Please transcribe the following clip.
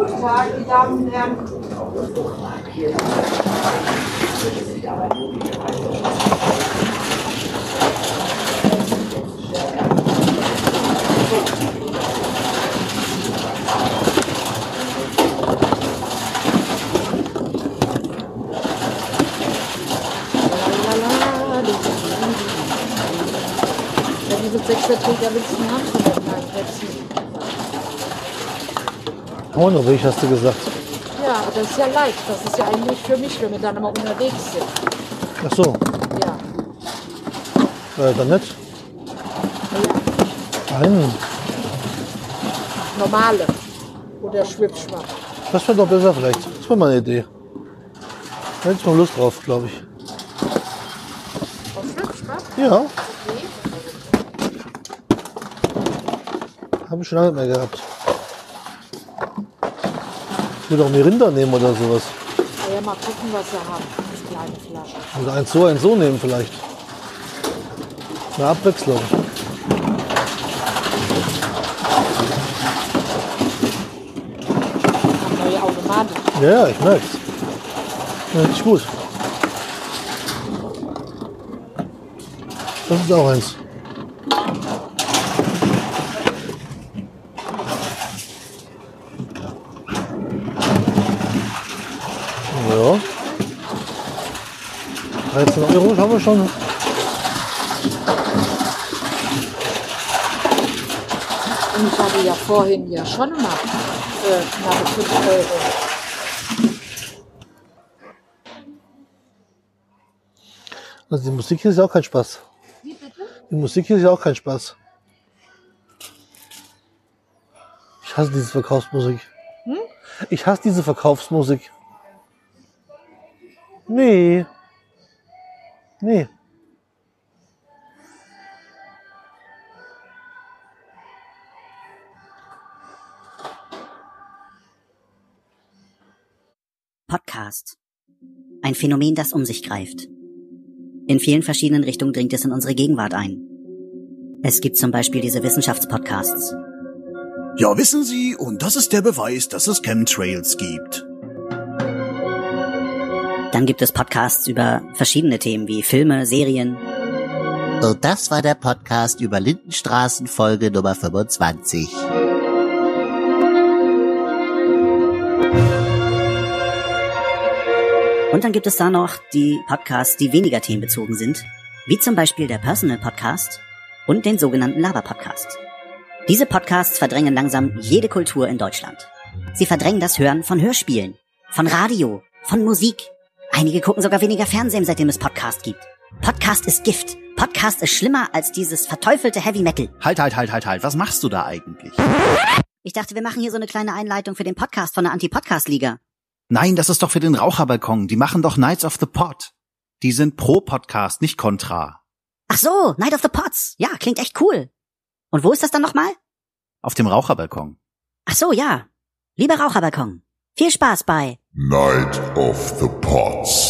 Guten Tag, die Damen und Herren. Ja, diese Sechserträger willst du haben von der Pornoweg hast du gesagt. Ja, aber das ist ja leicht. Das ist ja eigentlich für mich, wenn wir dann immer unterwegs sind. Ach so, Ja. äh, dann nicht. ja. Einen. Normale. Oder Schwipschwapp. Das wäre doch besser vielleicht. Das wäre mal eine Idee. Da hätte ich mal Lust drauf, glaube ich. Auf Schwipschwapp? Ja, Okay. habe ich schon lange nicht mehr gehabt. Ich würde auch Mirinda nehmen oder sowas. Ja, mal gucken, was wir haben. Das kleine Flasche. Oder eins so, eins so nehmen vielleicht. Eine Abwechslung. Neue Automatik. Ja, ja, ich merk's. Richtig gut. Das ist auch eins. Ja. 13 Euro haben wir schon. Und ich hatte ja vorhin ja schon mal äh, knappe 5 Euro. Also die Musik hier ist ja auch kein Spaß. Wie bitte? Die Musik hier ist ja auch kein Spaß. Ich hasse diese Verkaufsmusik. Ich hasse diese Verkaufsmusik. Nee. Nee. Podcast. Ein Phänomen, das um sich greift. In vielen verschiedenen Richtungen dringt es in unsere Gegenwart ein. Es gibt zum Beispiel diese Wissenschaftspodcasts. Ja, wissen Sie, und das ist der Beweis, dass es Chemtrails gibt. Dann gibt es Podcasts über verschiedene Themen wie Filme, Serien. Und das war der Podcast über Lindenstraßen Folge Nummer 25. Und dann gibt es da noch die Podcasts, die weniger themenbezogen sind, wie zum Beispiel der Personal Podcast und den sogenannten Lava Podcast. Diese Podcasts verdrängen langsam jede Kultur in Deutschland. Sie verdrängen das Hören von Hörspielen, von Radio, von Musik. Einige gucken sogar weniger Fernsehen, seitdem es Podcast gibt. Podcast ist Gift. Podcast ist schlimmer als dieses verteufelte Heavy Metal. Halt, halt, halt, halt, halt. Was machst du da eigentlich? Ich dachte, wir machen hier so eine kleine Einleitung für den Podcast von der Anti-Podcast-Liga. Nein, das ist doch für den Raucherbalkon. Die machen doch Knights of the Pot. Die sind pro Podcast, nicht kontra. Ach so, Night of the Pots. Ja, klingt echt cool. Und wo ist das dann nochmal? Auf dem Raucherbalkon. Ach so, ja. Lieber Raucherbalkon. Viel Spaß bei Night of the Pots.